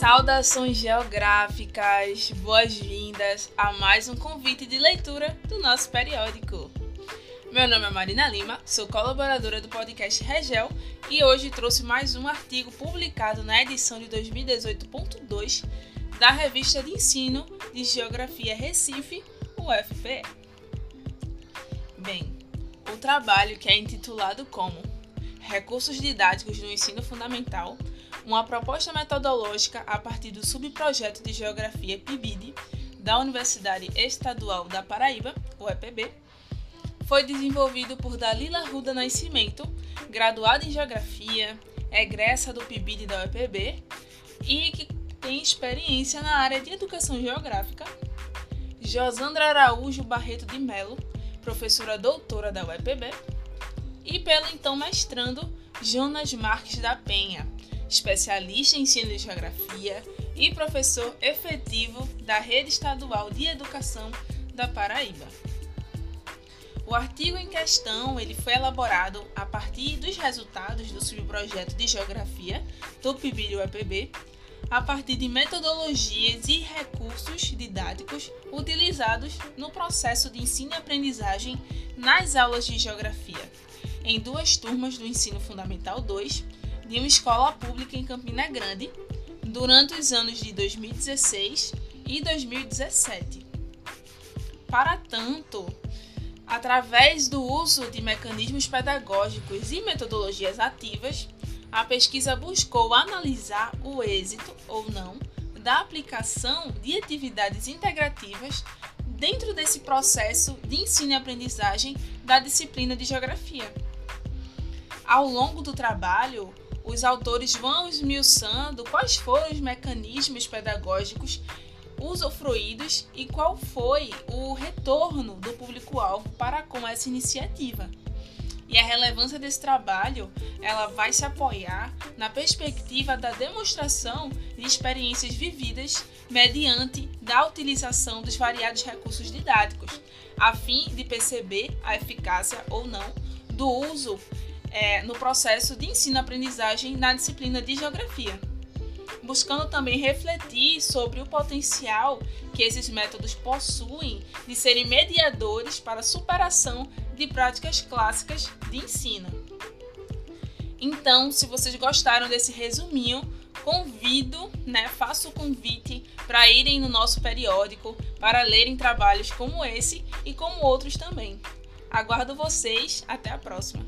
Saudações geográficas, boas-vindas a mais um convite de leitura do nosso periódico. Meu nome é Marina Lima, sou colaboradora do podcast Regel e hoje trouxe mais um artigo publicado na edição de 2018.2 da revista de ensino de Geografia Recife, UFPE. Bem, o trabalho que é intitulado como Recursos Didáticos no Ensino Fundamental uma proposta metodológica a partir do subprojeto de Geografia PIBID da Universidade Estadual da Paraíba, UEPB, foi desenvolvido por Dalila Ruda Nascimento, graduada em Geografia, egressa do PIBID da UEPB e que tem experiência na área de Educação Geográfica, Josandra Araújo Barreto de Melo, professora doutora da UEPB, e pelo então mestrando Jonas Marques da Penha, especialista em ensino de geografia e professor efetivo da Rede Estadual de Educação da Paraíba. O artigo em questão ele foi elaborado a partir dos resultados do subprojeto de Geografia do PIBIL-EPB, a partir de metodologias e recursos didáticos utilizados no processo de ensino e aprendizagem nas aulas de Geografia, em duas turmas do Ensino Fundamental 2 de uma escola pública em Campina Grande durante os anos de 2016 e 2017. Para tanto, através do uso de mecanismos pedagógicos e metodologias ativas, a pesquisa buscou analisar o êxito ou não da aplicação de atividades integrativas dentro desse processo de ensino e aprendizagem da disciplina de geografia. Ao longo do trabalho, os autores vão esmiuçando quais foram os mecanismos pedagógicos usufruídos e qual foi o retorno do público-alvo para com essa iniciativa. E a relevância desse trabalho, ela vai se apoiar na perspectiva da demonstração de experiências vividas mediante da utilização dos variados recursos didáticos, a fim de perceber a eficácia ou não do uso é, no processo de ensino-aprendizagem na disciplina de Geografia, buscando também refletir sobre o potencial que esses métodos possuem de serem mediadores para a superação de práticas clássicas de ensino. Então, se vocês gostaram desse resuminho, convido, né, faço o convite para irem no nosso periódico para lerem trabalhos como esse e como outros também. Aguardo vocês, até a próxima.